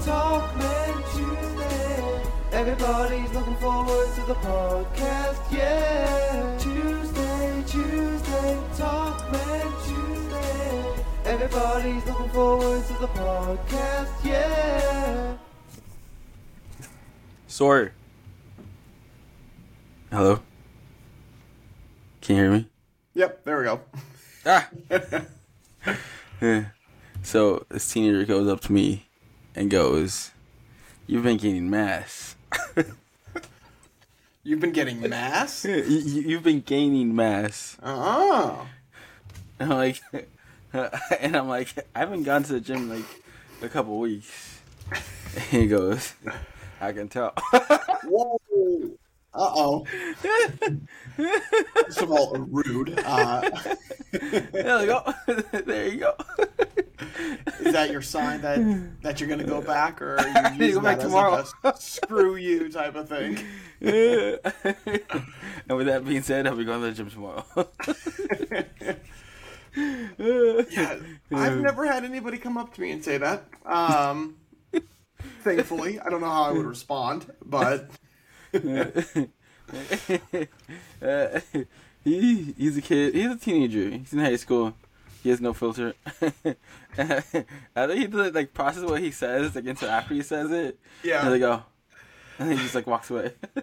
Talkman Tuesday. Everybody's looking forward to the podcast, yeah. Tuesday, Tuesday, Talkman Tuesday. Everybody's looking forward to the podcast, yeah. Sawyer. Hello. Can you hear me? Yep, there we go. Ah. yeah. So this teenager goes up to me and goes, "You've been gaining mass. You've been getting mass? You- You've been gaining mass." Oh. And I'm like, and I'm like, I haven't gone to the gym in like a couple weeks. And he goes, I can tell. Whoa. Uh oh. First of all, rude. Uh, there you go. there you go. is that your sign that that you're gonna go back, or are you to go back tomorrow. a screw you type of thing? and with that being said, I'll be going to the gym tomorrow. Yeah, I've never had anybody come up to me and say that. Um, thankfully, I don't know how I would respond, but Uh, he, he's a kid. He's a teenager. He's in high school. He has no filter. I think he doesn't like process what he says like until after he says it. Yeah. And they go, and he just like walks away.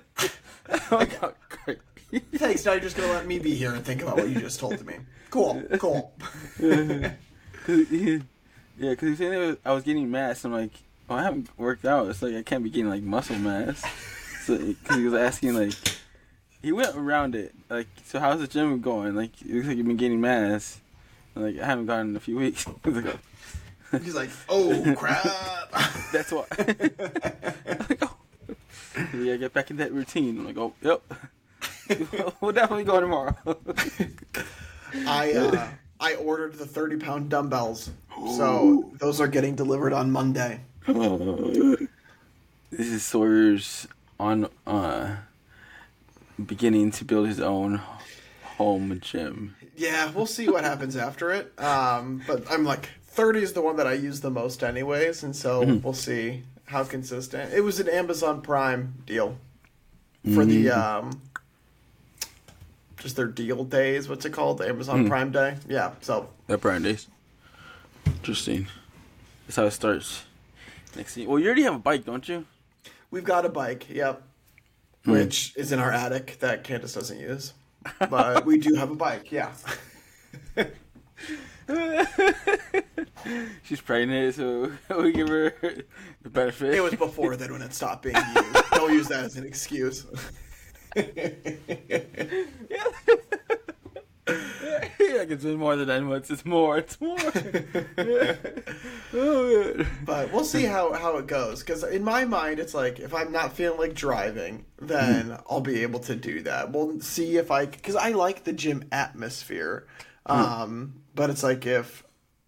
oh my god, great. thanks. Now you're just gonna let me be here and think about what you just told to me. Cool, cool. Yeah, because he's saying was, I was getting mass. I'm like, I haven't worked out. It's like I can't be getting like muscle mass. So, because he was asking like, he went around it. Like, so how's the gym going? Like, it looks like you've been gaining mass. I'm like, I haven't gone in a few weeks. He's like, oh, He's like, oh crap. that's why. I'm like, oh, yeah, get back in that routine. I'm like, oh, yep. we'll definitely go tomorrow. I uh, I ordered the 30 pound dumbbells, so those are getting delivered on Monday. this is Sawyer's on uh beginning to build his own home gym. Yeah, we'll see what happens after it. Um, but I'm like 30 is the one that I use the most, anyways, and so we'll see how consistent. It was an Amazon Prime deal for the um, just their deal days. What's it called? The Amazon Prime Day. Yeah. So That Prime days. Interesting. That's how it starts. Next thing, well, you already have a bike, don't you? We've got a bike. Yep. Hmm. Which is in our attic that Candace doesn't use, but we do have a bike. Yeah. She's pregnant, so we give her the benefit. It was before then when it stopped being used. Don't use that as an excuse. I can spend more than months. It's more. It's more. oh. But we'll see how, how it goes. Because in my mind, it's like if I'm not feeling like driving, then I'll be able to do that. We'll see if I because I like the gym atmosphere. Um, but it's like if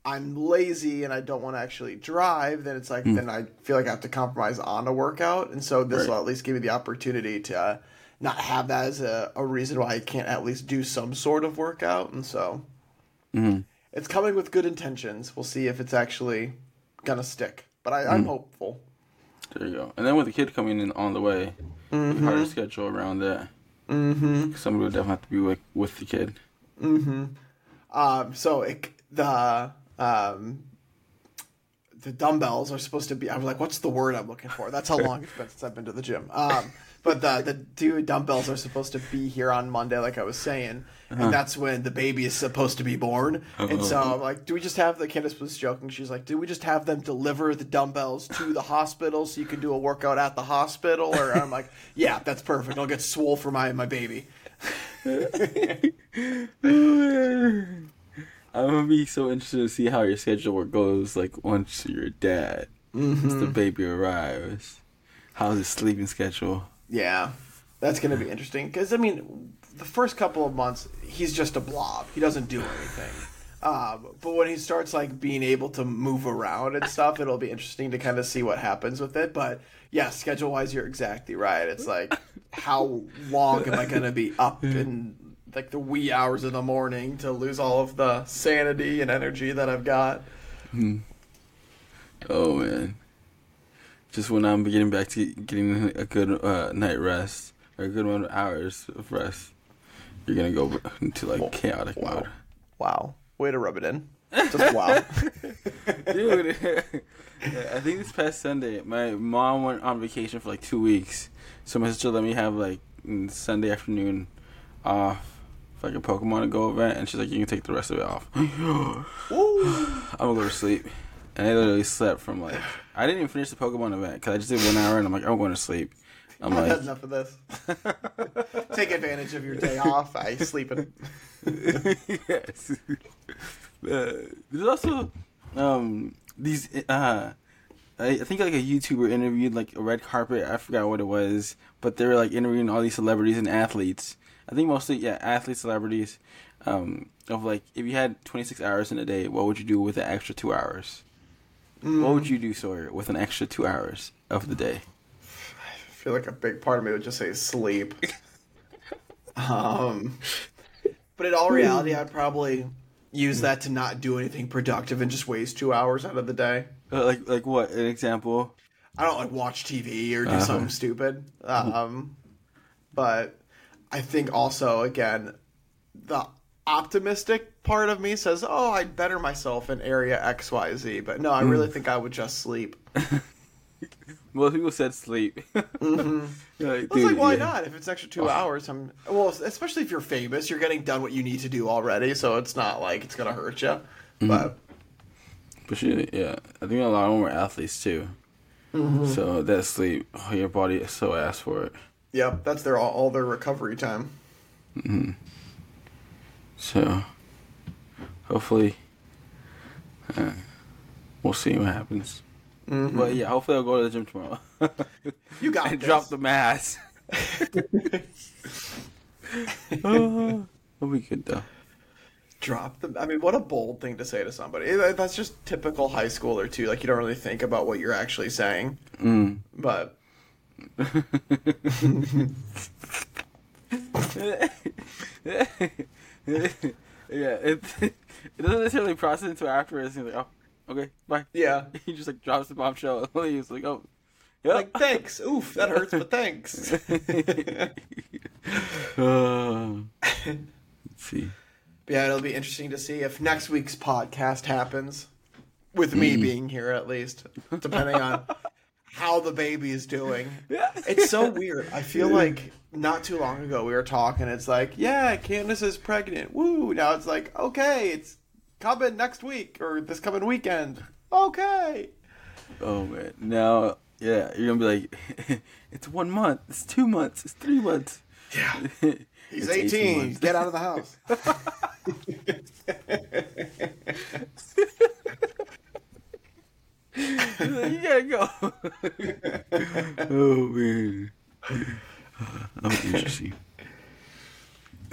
I'm lazy and I don't want to actually drive, then it's like then I feel like I have to compromise on a workout. And so this will at least give me the opportunity to uh, not have that as a, a reason why I can't at least do some sort of workout. And so it's coming with good intentions. We'll see if it's actually gonna stick. But I, I'm hopeful. There you go. And then with the kid coming in on the way, Mm-hmm. hard to schedule around that. Mm-hmm. Somebody would definitely have to be with, with the kid. Um, so it, the um, the dumbbells are supposed to be. I was like, "What's the word I'm looking for?" That's how long it's been since I've been to the gym. Um, but the the two dumbbells are supposed to be here on Monday, like I was saying, and that's when the baby is supposed to be born. And so I'm like, "Do we just have the?" Candace was joking. She's like, "Do we just have them deliver the dumbbells to the hospital so you can do a workout at the hospital?" Or I'm like, "Yeah, that's perfect. I'll get swole for my my baby." I'm gonna be so interested to see how your schedule goes. Like once you're a dad, once Mm-hmm. the baby arrives, how's his sleeping schedule? Yeah, that's going to be interesting because I mean, the first couple of months he's just a blob. He doesn't do anything. Um, but when he starts like being able to move around and stuff, it'll be interesting to kind of see what happens with it. But yeah, schedule wise, you're exactly right. It's like how long am I going to be up in like the wee hours of the morning to lose all of the sanity and energy that I've got? Oh man. Just when I'm getting back to getting a good uh, night rest or a good amount of hours of rest, you're gonna go into like chaotic Wow. mode. Wow. Way to rub it in. Just wow. Dude, I think this past Sunday, my mom went on vacation for like two weeks, so my sister let me have like mm, Sunday afternoon off for like a Pokemon Go event, and she's like, "You can take the rest of it off." I'm gonna go to sleep, and I literally slept from like I didn't even finish the Pokemon event because I just did one hour, and I'm like, I'm going to sleep. I'm I've had like, enough of this. Take advantage of your day off. I sleeping. yes. Uh, there's also um these uh I, I think like a YouTuber interviewed like a red carpet. I forgot what it was, but they were like interviewing all these celebrities and athletes. I think mostly yeah athletes, celebrities. Um, of like if you had 26 hours in a day, what would you do with the extra two hours? What would you do, Sawyer, with an extra two hours of the day? I feel like a big part of me would just say sleep. um, but in all reality, I'd probably use that to not do anything productive and just waste two hours out of the day. Uh, like like what? An example? I don't like watch TV or do Uh-huh. something stupid. Um, but I think also again, the optimistic part of me says, "Oh, I'd better myself in area X, Y, Z." But no, I really think I would just sleep. Most people said sleep. Mm-hmm. Like, I was dude, like, why yeah. not? If it's extra two hours, I'm well. Especially if you're famous, you're getting done what you need to do already, so it's not like it's gonna hurt you. Mm-hmm. But But shit, yeah, I think a lot of them were athletes too. Mm-hmm. So that sleep, oh, your body is so ass for it. yep, that's their all, all their recovery time. So hopefully, uh, we'll see what happens. But yeah, hopefully I'll go to the gym tomorrow. You got and this. drop the mass. oh, it'll be good though. drop the. I mean, what a bold thing to say to somebody. That's just typical high schooler too. Like you don't really think about what you're actually saying. Mm. But yeah, it it doesn't necessarily process until afterwards. He's like, oh, okay, bye. yeah, He just like drops the bombshell. He's like, oh, yep. like thanks. Oof, that hurts, but thanks. Uh, let's see. yeah, it'll be interesting to see if next week's podcast happens with me being here at least, depending on how the baby is doing. Yeah. It's so weird. I feel like not too long ago we were talking. It's like, yeah, Candace is pregnant. Woo! Now it's like, okay, it's coming next week or this coming weekend. Okay. Oh man, now yeah, you're gonna be like, it's one month, it's two months, it's three months. Yeah. He's It's 18. Get out of the house. You gotta go. oh man, I'm interesting.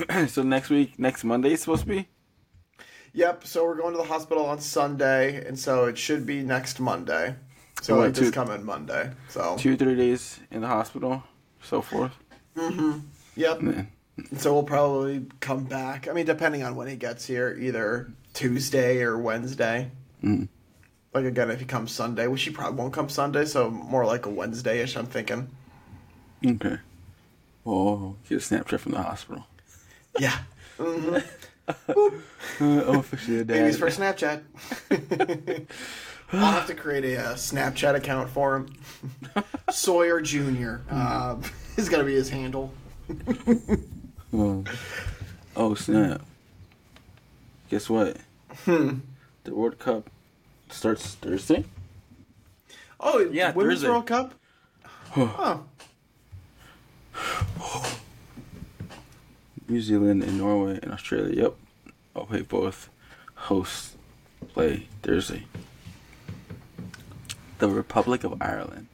so next week, next Monday, is supposed to be. Yep. So we're going to the hospital on Sunday, and so it should be next Monday. So Oh, like this coming Monday. So two, three days in the hospital, so forth. yep. Man. So we'll probably come back. I mean, depending on when he gets here, either Tuesday or Wednesday. Mm. Like again, if he comes Sunday, which he probably won't come Sunday, so more like a Wednesday-ish. I'm thinking. Okay. Oh, get a Snapchat from the hospital. Yeah. hmm Uh, I'm officially a dad. Baby's for Snapchat. I'll have to create a, uh Snapchat account for him. Sawyer Junior uh, is gonna be his handle. Oh, oh snap! Guess what? Hmm. The World Cup starts Thursday. Oh, Yeah, Women's Thursday. World Cup. oh, New Zealand and Norway and Australia. Yep. I'll both. Hosts play Thursday. The Republic of Ireland.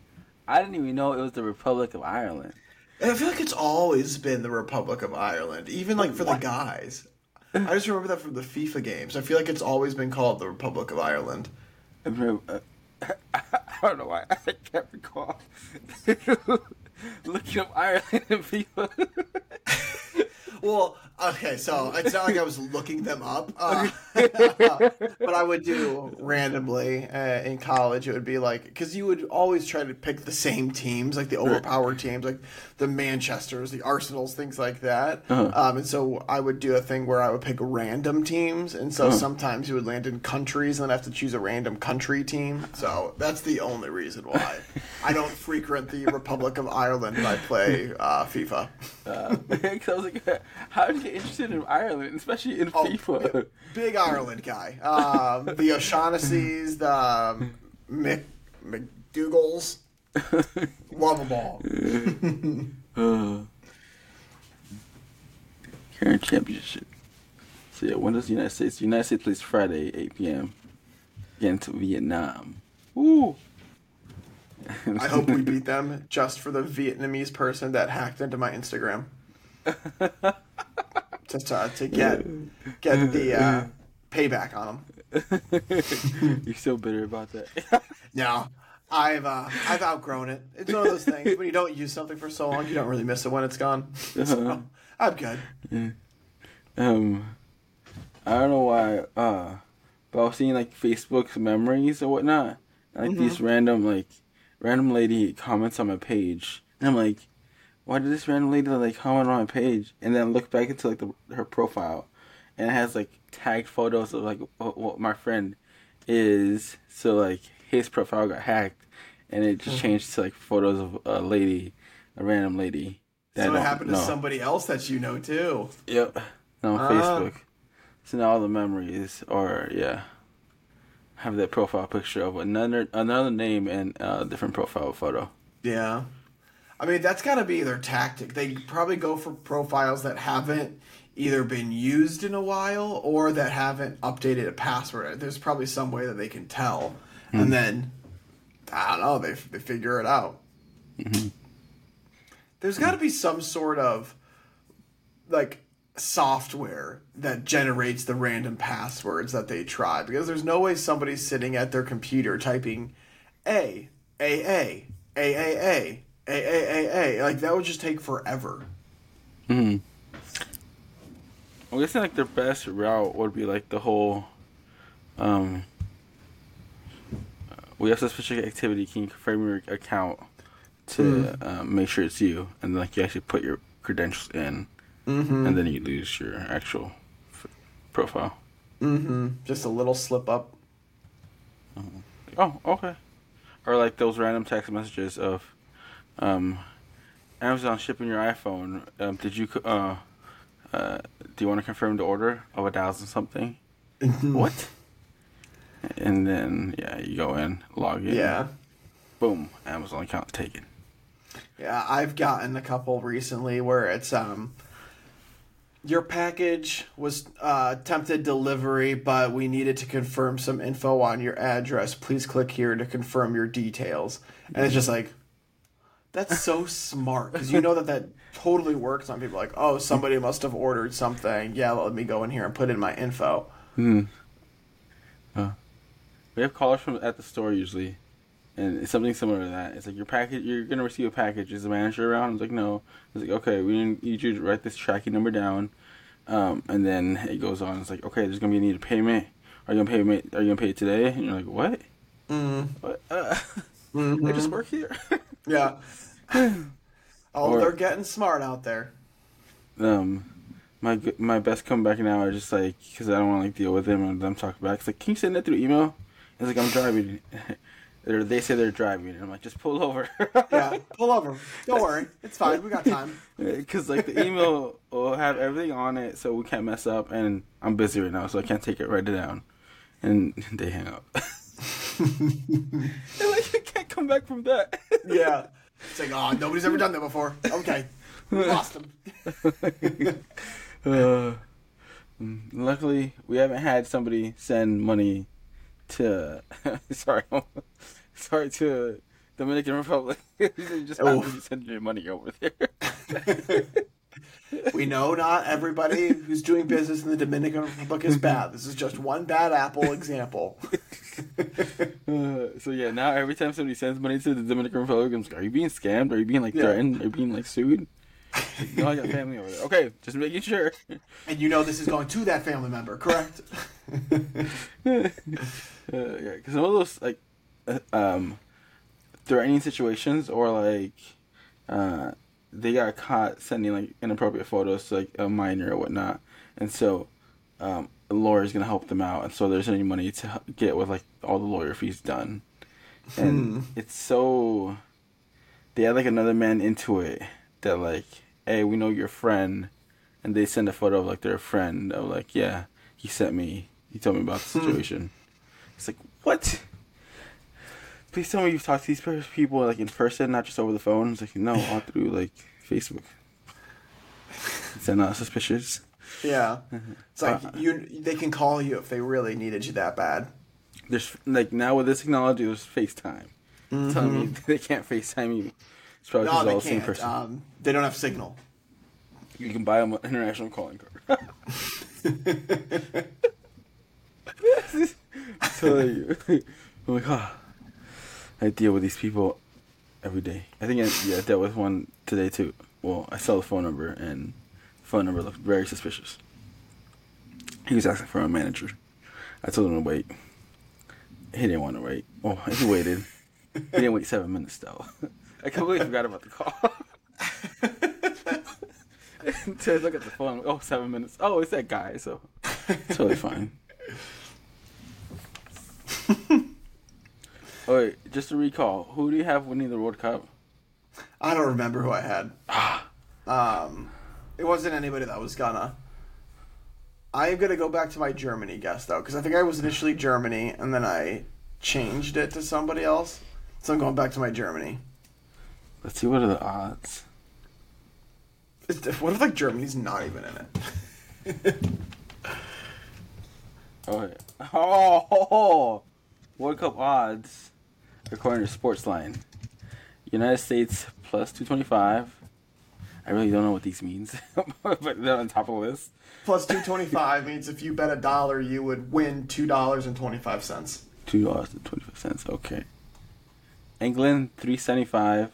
I didn't even know it was the Republic of Ireland. I feel like it's always been the Republic of Ireland, even like for the guys. I just remember that from the FIFA games. I feel like it's always been called the Republic of Ireland. Uh, I don't know why. I can't recall. Looking up Ireland and people. Well, okay, so it's not like I was looking them up. Uh, but I would do randomly uh, in college. It would be like because you would always try to pick the same teams, like the overpowered teams, like the Manchester's, the Arsenals, things like that. Um, and so I would do a thing where I would pick random teams, and so sometimes you would land in countries and then have to choose a random country team. So that's the only reason why I don't frequent the Republic of Ireland. I play uh, FIFA. Because I was like, how did you interested in Ireland, especially in FIFA? Big Ireland guy. Um, the O'Shaughnessy's, the um, Mc, McDougalls. Love them all. Uh, current championship. So yeah, when does the United States? The United States plays Friday, 8 p.m. against Vietnam. Ooh. I hope we beat them just for the Vietnamese person that hacked into my Instagram. To, to get get the uh, payback on them. You're so bitter about that. No, I've uh, I've outgrown it. It's one of those things when you don't use something for so long, you don't really miss it when it's gone. So, I'm good. um, I don't know why. Uh, but I was seeing like Facebook's memories or whatnot. Like these random like random lady comments on my page, and I'm like, why did this random lady like comment on my page? And then look back into like the, her profile, and it has like tagged photos of like what, my friend is. So like his profile got hacked, and it just changed to like photos of a lady, a random lady. that So it happened to somebody else that you know too. Yep. On Ah. Facebook. So now all the memories or yeah. Have that profile picture of another another name and a different profile photo. Yeah. I mean, that's got to be their tactic. They probably go for profiles that haven't either been used in a while or that haven't updated a password. There's probably some way that they can tell. And hmm. then, I don't know, they, they figure it out. Mm-hmm. There's got to be some sort of, like, software that generates the random passwords that they try because there's no way somebody's sitting at their computer typing A A A A A A A A A A like that would just take forever. Hmm. I'm guessing like their best route would be like the whole um we have this specific activity, can you confirm your account to um, make sure it's you and then like you actually put your credentials in and then you lose your actual f- profile. Mm-hmm. Just a little slip up. Oh, okay. Or like those random text messages of, um, Amazon shipping your iPhone. Um, did you, uh, uh, do you want to confirm the order of a thousand something? what? And then yeah, you go in, log in. Yeah. Boom, Amazon account taken. Yeah, I've gotten a couple recently where it's um your package was uh, attempted delivery, but we needed to confirm some info on your address. Please click here to confirm your details. And it's just like, that's so smart because you know that that totally works on people. Like, oh, somebody must have ordered something. Yeah, let me go in here and put in my info. We have callers from at the store usually, and it's something similar to that. It's like your package, you're gonna receive a package. Is the manager around? It's like no. It's like okay, we need you to write this tracking number down, um, and then it goes on. It's like okay, there's gonna be a need of payment. Are you gonna pay me? Are you gonna pay it today? And you're like what? Mm. What? Uh, I just work here. Yeah. oh, Or- they're getting smart out there. um, my my best comeback now are just like because I don't want to like deal with them and them talk back. It's like, can you send that through email? It's like I'm driving. or they say they're driving, and I'm like, just pull over. Yeah, pull over. Don't worry, it's fine. We got time. Because like the email will have everything on it, so we can't mess up. And I'm busy right now, so I can't take it. right down, and they hang up. They're like, can't come back from that. Yeah. It's like, oh, nobody's ever done that before. Okay, we lost him. Uh, luckily, we haven't had somebody send money to. sorry, sorry to Dominican Republic. just Oh. to send your money over there. We know not everybody who's doing business in the Dominican Republic is bad. This is just one bad apple example. Uh, so yeah, now every time somebody sends money to the Dominican Republic, I'm like, are you being scammed? Are you being like Yeah. threatened? Are you being like sued? no, I got family over there. Okay, just making sure. And you know this is going to that family member, correct? Uh, yeah, because some of those like uh, um threatening situations or like uh they got caught sending like inappropriate photos to like a minor or whatnot, and so um a lawyer's gonna help them out, and so there's any money to get with like all the lawyer fees done, and it's so they add like another man into it that like hey we know your friend, and they send a photo of like their friend of like yeah he sent me. He told me about the situation. It's like what? Please tell me you've talked to these people like in person, not just over the phone. It's like no, all through like Facebook. Is that not suspicious? yeah. It's like you they can call you if they really needed you that bad. There's like now with this technology, there's FaceTime. Telling me they can't FaceTime you. It's probably Mm-hmm. No, all the same person. Um, they don't have signal. you can buy them an international calling card. so like, I'm like, ah, I deal with these people every day. I think I, yeah, I dealt with one today too. Well, I saw the phone number and the phone number looked very suspicious. He was asking for a manager. I told him to wait. He didn't want to wait. Oh, he waited. he didn't wait seven minutes though. I completely forgot about the call. I look at the phone, oh, seven minutes. Oh, it's that guy, so totally fine. Oh wait, just to recall, who do you have winning the World Cup? I don't remember who I had. um, it wasn't anybody that was gonna. I'm gonna go back to my Germany guess though, because I think I was initially Germany, and then I changed it to somebody else. So I'm going back to my Germany. Let's see what are the odds. It's- What if like Germany's not even in it? Oh, wait. oh, World Cup odds according to Sportsline. United States plus 225. I really don't know what these means, but they're on top of the list. Plus 225 means if you bet a dollar, you would win $2.25. $2.25, okay. England 375.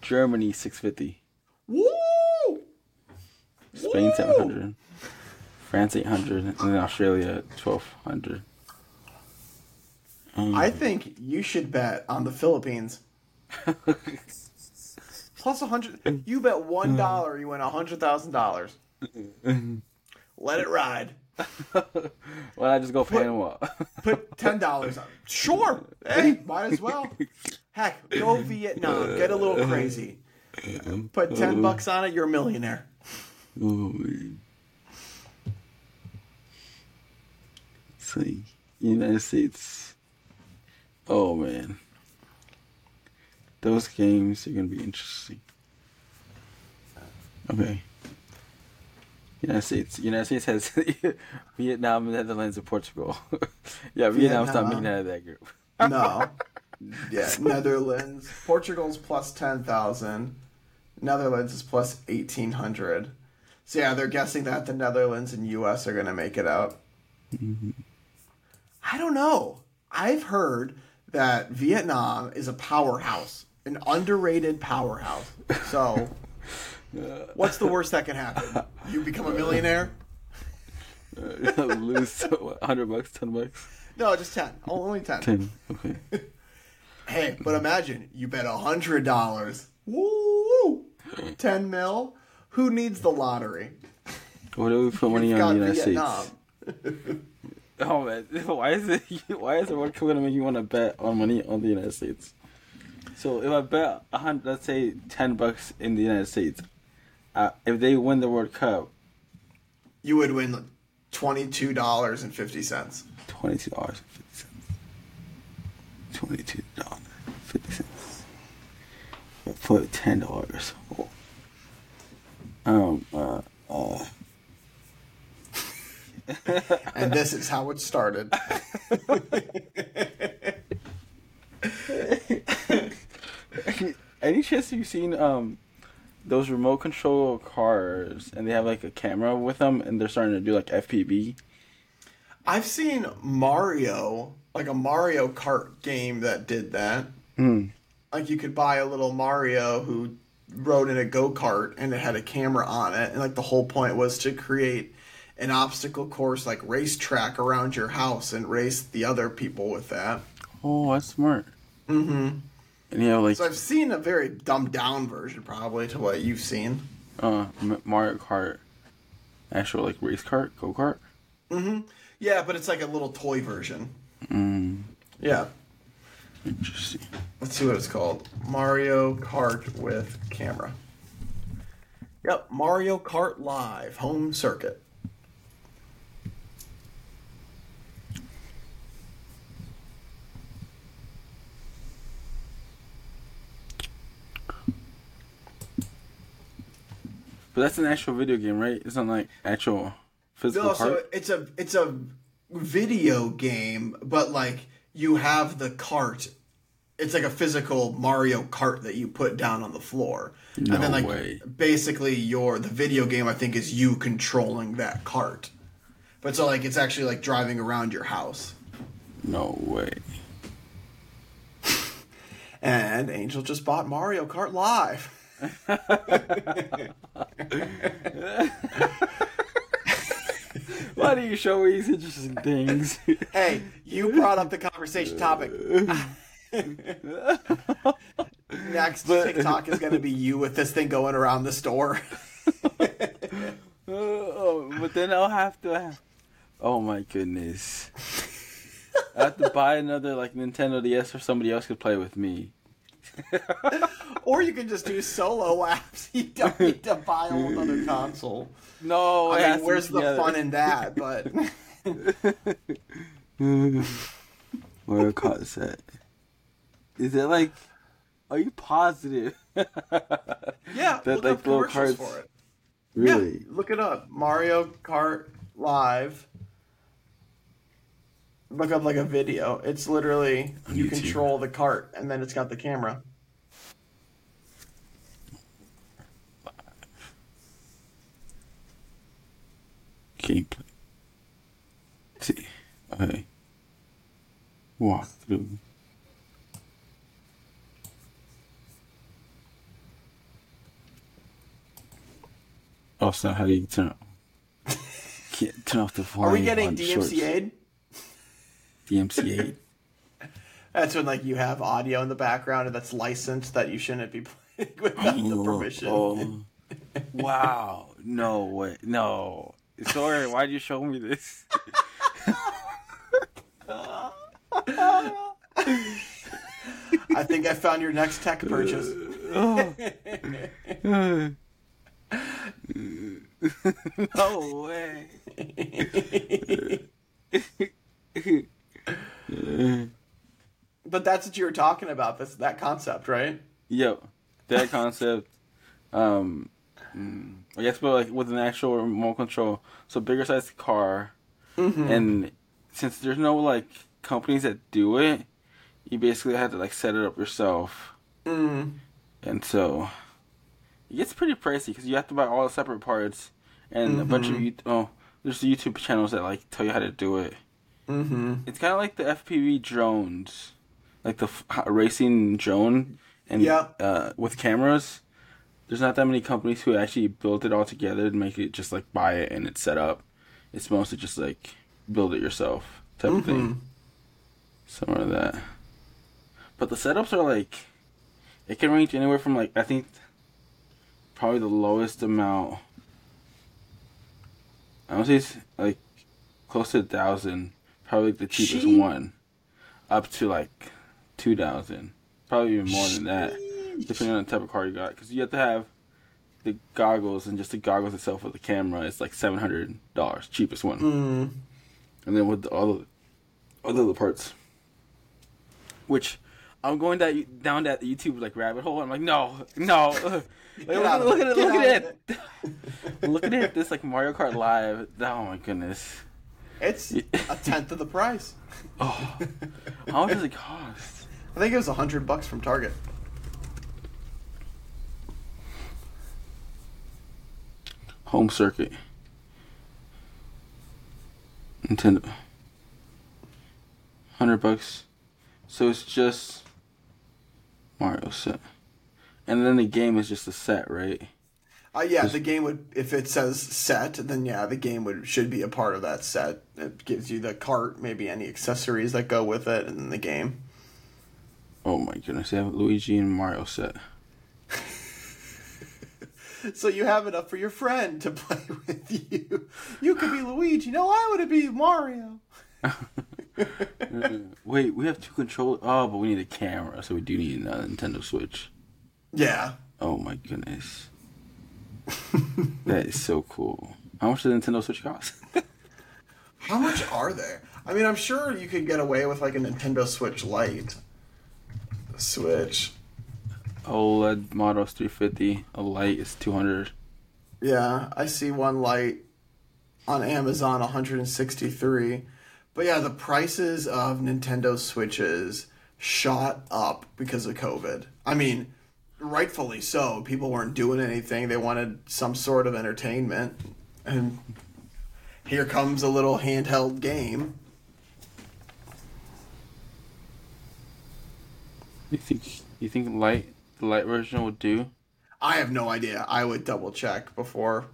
Germany 650. Woo! Spain Woo! 700. France 800. And then Australia 1200. I um, think you should bet on the Philippines. Plus a hundred. You bet one dollar, you win a hundred thousand dollars. Let it ride. well, I just go put, Panama. put ten dollars on. Sure. Hey, might as well. Heck, go Vietnam. Get a little crazy. Put ten bucks on it. You're a millionaire. Oh, United States Oh man, those games are gonna be interesting. Okay. United States. United States has Vietnam, Netherlands, and Portugal. yeah, Vietnam's not Vietnam. making out of that group. No. Yeah, Netherlands. Portugal's plus 10,000. Netherlands is plus 1,800. So, yeah, they're guessing that the Netherlands and U.S. are going to make it out. Mm-hmm. I don't know. I've heard that Vietnam is a powerhouse, an underrated powerhouse. So, what's the worst that can happen? You become a millionaire? Lose hundred bucks, ten bucks, No, just 10. Only 10. ten. Okay. Hey, but imagine you bet hundred dollars. Woo! Ten mil. Who needs the lottery? What do we put money on the United Vietnam. States? Oh man, why is it? Why is it World Cup gonna make you want to bet on money on the United States? So if I bet a hundred, let's say ten bucks in the United States, uh, if they win the World Cup, You would win twenty-two dollars and fifty cents. twenty two dollars and fifty cents. Twenty two dollars fifty cents. Put ten dollars. Um. Uh. Uh. And this is how it started. Any chance you've seen um those remote control cars and they have like a camera with them and they're starting to do like FPV? I've seen Mario, like a Mario Kart game that did that. Hmm. Like you could buy a little Mario who rode in a go kart and it had a camera on it, and like the whole point was to create an obstacle course like racetrack around your house and race the other people with that. Oh, that's smart. Mm-hmm. And you know, like So I've seen a very dumbed down version, probably to what you've seen. uh, Mario Kart, actual like race kart, go kart. Mm-hmm. Yeah, but it's like a little toy version. Mm, Yeah. interesting. Let's see what it's called. Mario Kart with camera. Yep, Mario Kart Live home circuit. But that's an actual video game, right? It's not like actual physical No, kart. so it's a it's a video game, but like you have the cart. It's like a physical Mario Kart that you put down on the floor, No and then like way. basically your the video game I think is you controlling that cart. But so like it's actually like driving around your house. no way. And Angel just bought Mario Kart Live. Why do you show me these interesting things? Hey, you brought up the conversation topic. Next TikTok is going to be you with this thing going around the store. oh, but then I'll have to. Have... Oh my goodness! I have to buy another like Nintendo DS so somebody else could play with me. or you can just do solo apps. You don't need to buy a whole other console. No, I mean, where's be the together. fun in that? But Mario Kart set. Is it like? Are you positive? yeah, That, look like, up little commercials carts- for it. really? Yeah, look it up. Mario Kart Live. Look up like a video. It's literally On you YouTube. control the cart and then it's got the camera. Gameplay. See. Okay. Walk through. Oh, so how do you turn Can't turn off the volume. Are we getting on shorts. DMCA'd? DMCA? That's when like you have audio in the background and that's licensed that you shouldn't be playing without the oh, permission. Oh. wow. No way. No. Sorry, why'd you show me this? I think I found your next tech purchase. no way. But that's what you were talking about. This that concept, right? Yep, that concept. Um, mm, I guess, but like with an actual remote control, so bigger size car, and since there's no like companies that do it, you basically have to like set it up yourself, Mm. and so it gets pretty pricey because you have to buy all the separate parts and a bunch of you. Oh, there's YouTube channels that like tell you how to do it. Mm-hmm. It's kind of like the FPV drones, like the f- racing drone, and Yeah. uh, with cameras. There's not that many companies who actually build it all together to make it just like buy it and it's set up. It's mostly just like build it yourself type of thing. Somewhere like that. But the setups are like, it can range anywhere from like I think probably the lowest amount. I would say it's like close to a thousand. Probably like the cheapest one, up to like two thousand. Probably even more than that, depending on the type of car you got. Because you have to have the goggles and just the goggles itself with the camera. It's like seven hundred dollars, cheapest one. Mm. And then with all the other other parts, which I'm going that down that YouTube like rabbit hole. I'm like, no, no. Like, look, out at, of look at it. Look at it. At this like Mario Kart Live. Oh my goodness. It's a tenth of the price. Oh, how much does it cost? I think it was a hundred bucks from Target. Home circuit. Nintendo. Hundred bucks. So it's just Mario set. And then the game is just a set, right? Uh, yeah, the game would if it says set, then yeah, the game would should be a part of that set. It gives you the cart, maybe any accessories that go with it, and then the game. Oh my goodness, they have Luigi and Mario set. So you have enough for your friend to play with you. You could be Luigi. No, I would be Mario. Wait, we have two controllers. Oh, but we need a camera, so we do need a Nintendo Switch. Yeah. Oh my goodness. that is so cool. How much does the Nintendo Switch cost? How much are they? I mean, I'm sure you could get away with like a Nintendo Switch Lite. Switch. OLED model is 350. A Lite is 200. Yeah, I see one Lite on Amazon 163. But yeah, the prices of Nintendo Switches shot up because of COVID. I mean, rightfully so. People weren't doing anything. They wanted some sort of entertainment. And here comes a little handheld game. You think you think Lite the Lite version would do? I have no idea. I would double check before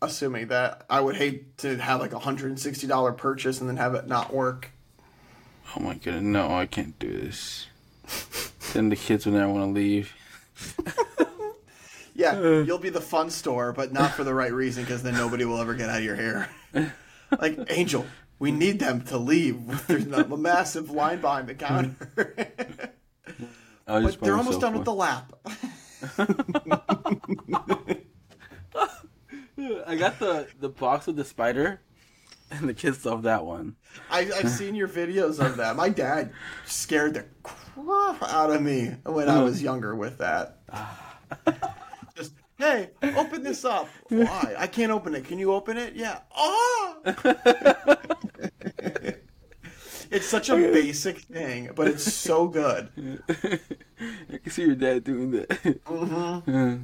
assuming that. I would hate to have like a $160 purchase and then have it not work. Oh my goodness, no, I can't do this. then the kids would never want to leave. Yeah, uh. you'll be the fun store, but not for the right reason because then nobody will ever get out of your hair. like, Angel, we need them to leave. There's a massive line behind the counter. But they're almost done with the lap. I got the the box with the spider, and the kids love that one. I, I've seen your videos of that. My dad scared the crap out of me when I was younger with that. Just, hey, open this up. Why? I can't open it. Can you open it? Yeah. Oh! it's such a basic thing, but it's so good. I can see your dad doing that. Mm-hmm.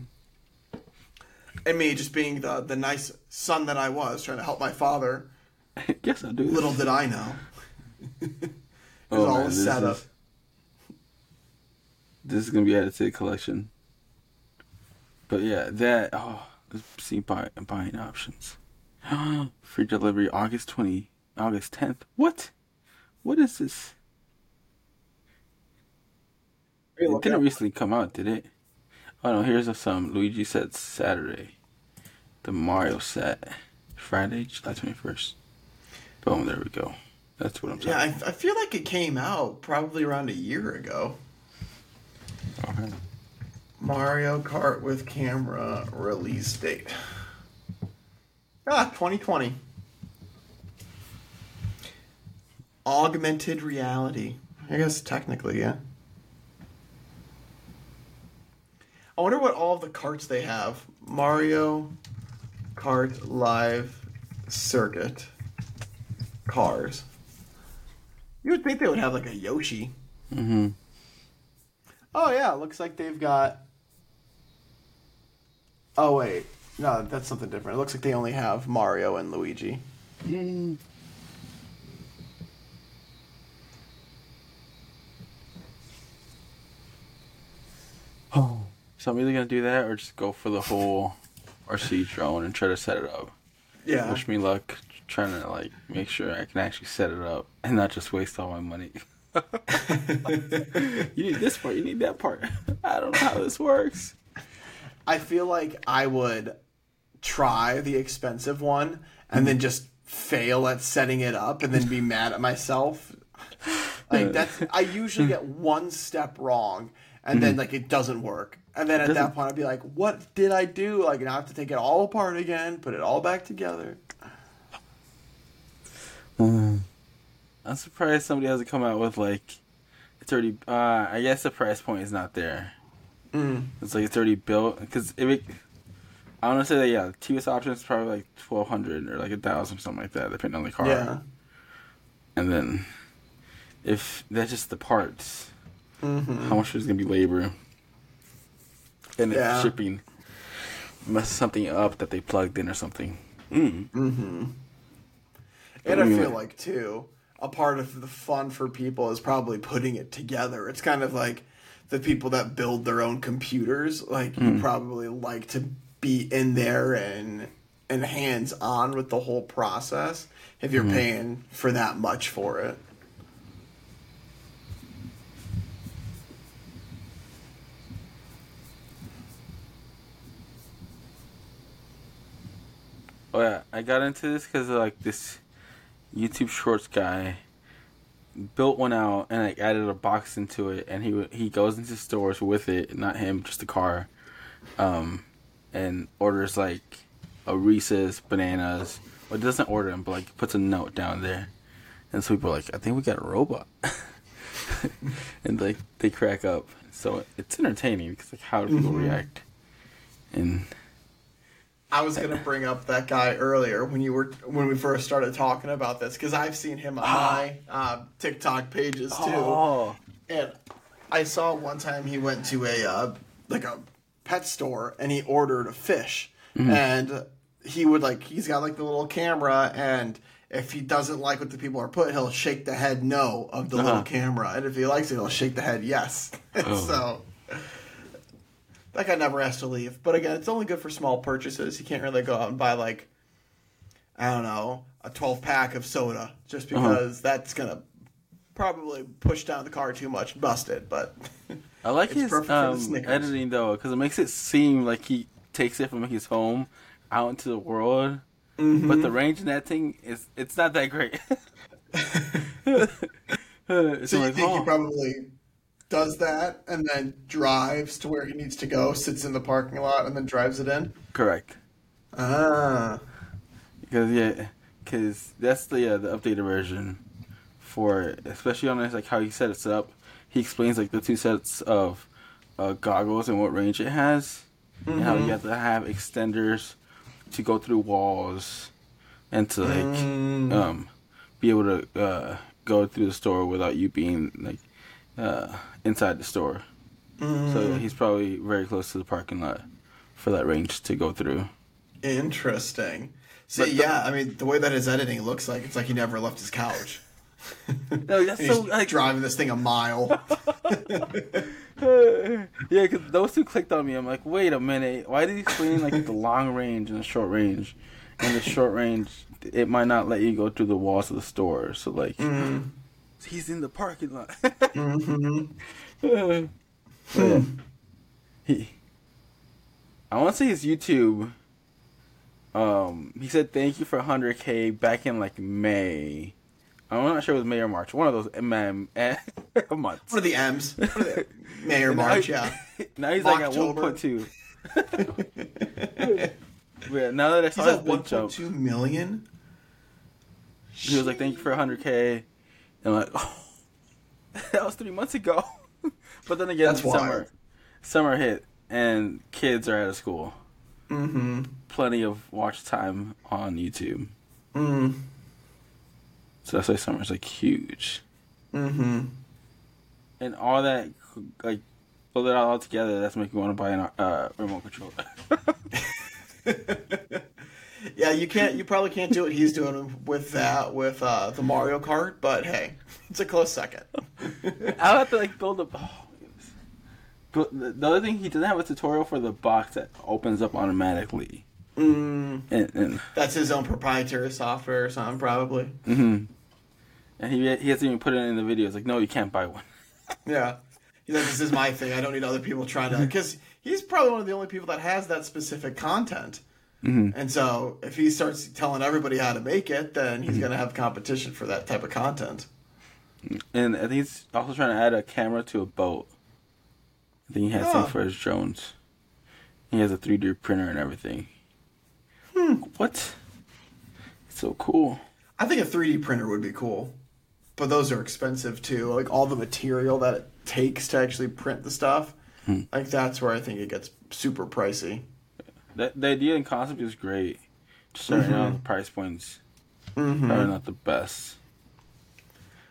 And me just being the, the nice son that I was, trying to help my father. I guess I'll do. Little did I know. It was Oh, all man, a this is- This is gonna be added to the collection. But yeah, that oh, let's see buy, buying options. Free delivery August twenty, August tenth. What? What is this? It didn't recently come out, did it? Oh no, here's a some Luigi set Saturday. The Mario set Friday, July twenty first. Boom, there we go. That's what I'm talking. Yeah, I, I feel like it came out probably around a year ago. Okay. Mario Kart with camera release date. Ah, 2020. Augmented reality. I guess technically, yeah. I wonder what all the carts they have. Mario Kart Live Circuit. Cars. You would think they would have like a Yoshi. Mm-hmm. Oh yeah, looks like they've got. Oh wait, no, that's something different. It looks like they only have Mario and Luigi. Oh. So I'm either gonna do that or just go for the whole RC drone and try to set it up. Yeah. Wish me luck trying to like make sure I can actually set it up and not just waste all my money. you need this part, you need that part. I don't know how this works. I feel like I would try the expensive one and then mm-hmm. just fail at setting it up and then be mad at myself. Like that's I usually get one step wrong and then like it doesn't work. And then at that point I'd be like, what did I do? Like now I have to take it all apart again, put it all back together. I'm surprised somebody hasn't come out with like it's already. Uh, I guess the price point is not there. Mm. It's like it's already built because it. I want to say that yeah, TVS option is probably like twelve hundred or like a thousand something like that, depending on the car. Yeah. And then if that's just the parts, Mm-hmm. how much is gonna be labor? And if Yeah. shipping mess something up that they plugged in or something. Mm. Mm-hmm. And I feel like too, a part of the fun for people is probably putting it together. It's kind of like the people that build their own computers, like Hmm. you probably like to be in there and and hands on with the whole process if you're paying for that much for it. Oh yeah, I got into this because like this YouTube Shorts guy built one out and like added a box into it, and he he goes into stores with it, not him, just the car, um, and orders like a Reese's bananas. Well, doesn't order them, but like puts a note down there, and so people are like, I think we got a robot, and like they crack up. So it's entertaining because like how do people react, and I was gonna bring up that guy earlier when you were when we first started talking about this because I've seen him on my uh, TikTok pages too. oh, And I saw one time he went to a uh, like a pet store and he ordered a fish, and he would like he's got like the little camera and. If he doesn't like what the people are putting, he'll shake the head no of the little Uh-huh. camera, and if he likes it, he'll shake the head yes. so that guy never has to leave. But again, it's only good for small purchases. You can't really go out and buy like I don't know a twelve pack of soda just Uh-huh. because that's gonna probably push down the car too much and bust it. But I like It's his perfect for the um, editing though, because it makes it seem like he takes it from his home out into the world. Mm-hmm. But the range in that thing is it's not that great. it's so you like, think oh, he probably does that and then drives to where he needs to go, sits in the parking lot, and then drives it in? correct. Ah, Because yeah, because that's the uh, the updated version for it, especially on this like how he set it up. He explains like the two sets of uh, goggles and what range it has, and how you have to have extenders to go through walls and to like um be able to uh, go through the store without you being like uh, inside the store. So he's probably very close to the parking lot for that range to go through. interesting. See, the- yeah, I mean, the way that his editing looks like, it's like he never left his couch. No, that's so like driving this thing a mile. yeah, because those two clicked on me. I'm like, wait a minute, why did he explain like the long range and the short range? And the short range, it might not let you go through the walls of the store. So like, he's in the parking lot. mm-hmm. Yeah. He, I want to say his YouTube. Um, he said thank you for 100k back in like May. I'm not sure it was May or March. One of those mm, months. What are the M's? What are the, May or And now March, yeah. now he's like at 1.2. yeah, now that I saw He's his at 1.2 million? he was like, "Thank you for 100k," and I'm like, "Oh, that was three months ago." but then again, That's summer, wild. summer hit, and kids are out of school. Mm-hmm. Plenty of watch time on YouTube, Mm. so that's why summer's like huge. Mm-hmm. And all that, like, pull it all together. That's making me want to buy a uh, remote control. Yeah, you can't. You probably can't do what he's doing with that with uh, the Mario Kart, but hey, it's a close second. I'll have to like build a. Oh, but the the other thing, he doesn't have a tutorial for the box that opens up automatically, Mm, and and, that's his own proprietary software or something, probably. Mm-hmm. and he he hasn't even put it in the video. It's like, no, you can't buy one. Yeah. He's like, this is my thing. I don't need other people trying to. Because he's probably one of the only people that has that specific content. Mhm. And so if he starts telling everybody how to make it, then he's going to have competition for that type of content. And I think he's also trying to add a camera to a boat. I think he has Oh. some for his drones. He has a 3D printer and everything. Hmm. What? It's so cool. I think a 3D printer would be cool. But those are expensive too. Like all the material that it takes to actually print the stuff. Like that's where I think it gets super pricey. That the idea and concept is great. Just right now, the price points mm-hmm. are not the best.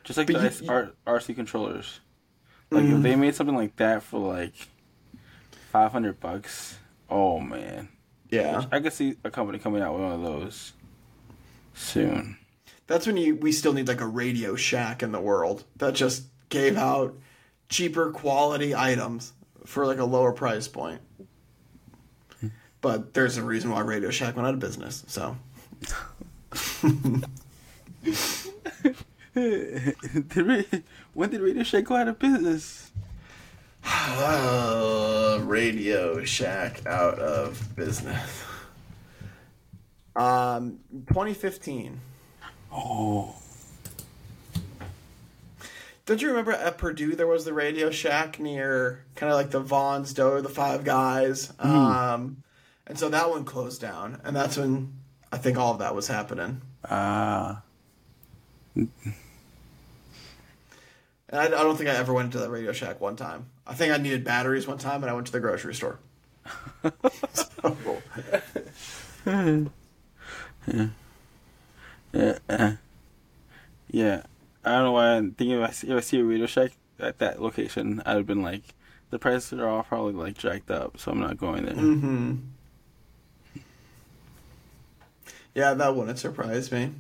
Just like But the you- R- RC controllers. Like if mm-hmm. they made something like that for like five hundred bucks, oh man, Yeah. I could see a company coming out with one of those soon. That's when you we still need like a Radio Shack in the world that just gave out cheaper quality items for like a lower price point. But there's a reason why Radio Shack went out of business. So when did Radio Shack go out of business? Uh, Radio Shack out of business. Um, 2015. Oh, Don't you remember at Purdue there was the Radio Shack near kind of like the Von's Dough, the Five Guys, um, and so that one closed down, and that's when I think all of that was happening. ah, And I, I don't think I ever went to the Radio Shack one time. I think I needed batteries one time, and I went to the grocery store. So- yeah, uh, yeah. I don't know why I'm thinking if I see, if I see a Radio Shack at that location, I'd have been like, the prices are all probably like jacked up, so I'm not going there. Mm-hmm. Yeah, that wouldn't surprise me.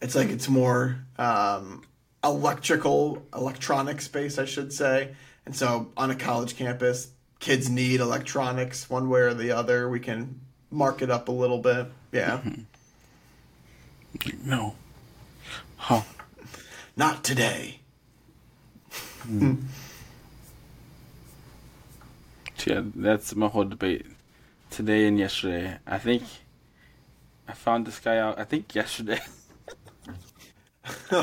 It's like it's more um, electrical, electronic space, I should say. And so on a college campus, kids need electronics one way or the other. We can mark it up a little bit. Yeah. No. Huh. Not today. So, yeah, that's my whole debate today and yesterday. I think I found this guy out. I think yesterday.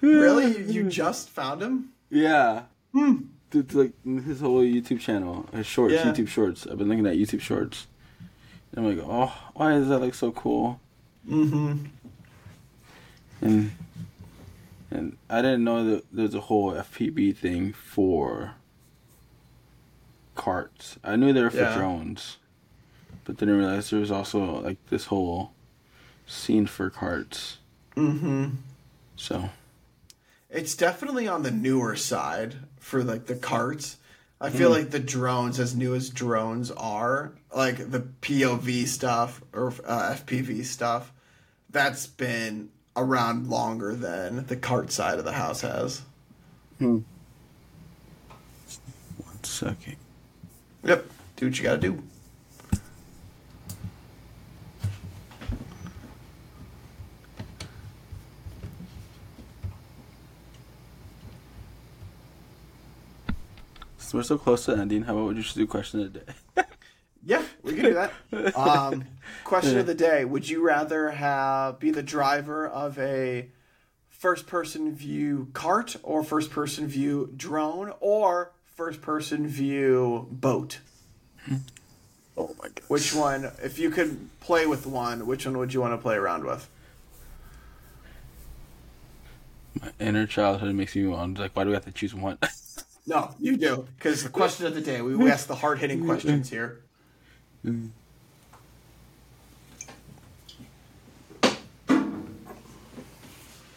really? You, you just found him? yeah. To, to, like his whole YouTube channel, his shorts, Yeah. YouTube shorts. I've been looking at YouTube shorts. And I'm like, oh, why does that look so cool? Mm-hmm. And and I didn't know that there's a whole FPV thing for carts. I knew they were for Yeah. drones, but didn't realize there was also like this whole scene for carts. Mm-hmm. So It's definitely on the newer side for like the carts. I feel like the drones, as new as drones are, like the POV stuff or uh, FPV stuff, that's been around longer than the cart side of the house has. Hmm. one second. Yep, do what you gotta do. So we're so close to ending. How about we just do question of the day? Yeah, we can do that. Um, question of the day: Would you rather have be the driver of a first-person view cart, or first-person view drone, or first-person view boat? Oh my god. Which one? If you could play with one, which one would you want to play around with? My inner childhood makes me want like, why do we have to choose one? No, you do, because the question of the day. We, we ask the hard-hitting questions here.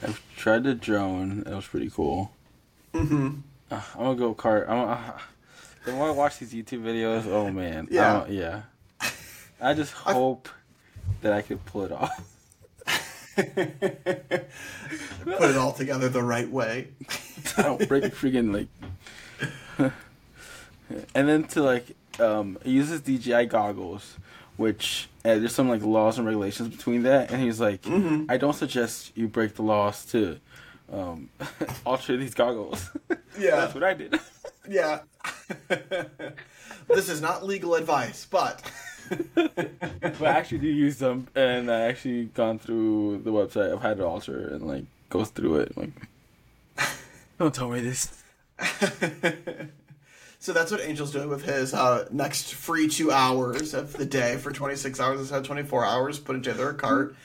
I've tried the drone. That was pretty cool. Mm-hmm. Uh, I'm gonna go cart. I'm. Uh, the more I watch these YouTube videos, oh man, Yeah. I yeah. I just hope that I could pull it off. Put it all together the right way. I don't break the freaking like. and then to like, um, he uses DJI goggles, which uh, there's some like laws and regulations between that, and he's like, Mm-hmm. I don't suggest you break the laws to, um, alter these goggles. Yeah. that's what I did. Yeah. this is not legal advice, but but I actually do use them, and I actually gone through the website. I've had it alter and like goes through it. Like, don't tell me this. so that's what Angel's doing with his uh, next free two hours of the day for 26 hours instead of 24 hours, put it together a cart.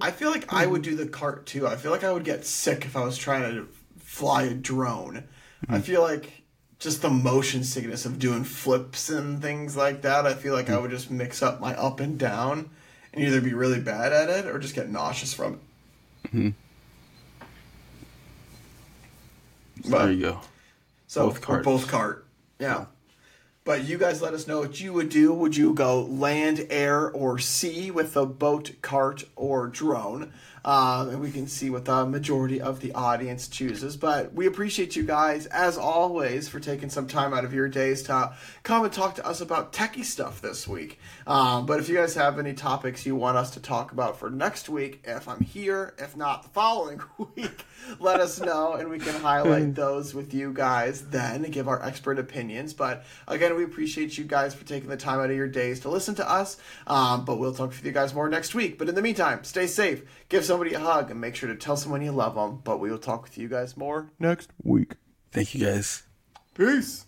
I feel like I would do the cart too. I feel like I would get sick if I was trying to fly a drone. I feel like just the motion sickness of doing flips and things like that. I feel like I would just mix up my up and down and either be really bad at it or just get nauseous from it. But- there you go. So Both cart. both cart. Yeah. But you guys let us know what you would do. Would you go land, air, or sea with a boat, cart, or drone? Um, and we can see what the majority of the audience chooses. But we appreciate you guys, as always, for taking some time out of your days to come and talk to us about techie stuff this week. Um, but if you guys have any topics you want us to talk about for next week, if I'm here, if not the following week, let us know and we can highlight those with you guys then and give our expert opinions. But again, we appreciate you guys for taking the time out of your days to listen to us. Um, but we'll talk with you guys more next week. But in the meantime, stay safe, give somebody a hug, and make sure to tell someone you love them. But we will talk with you guys more next week. Thank you guys. Peace.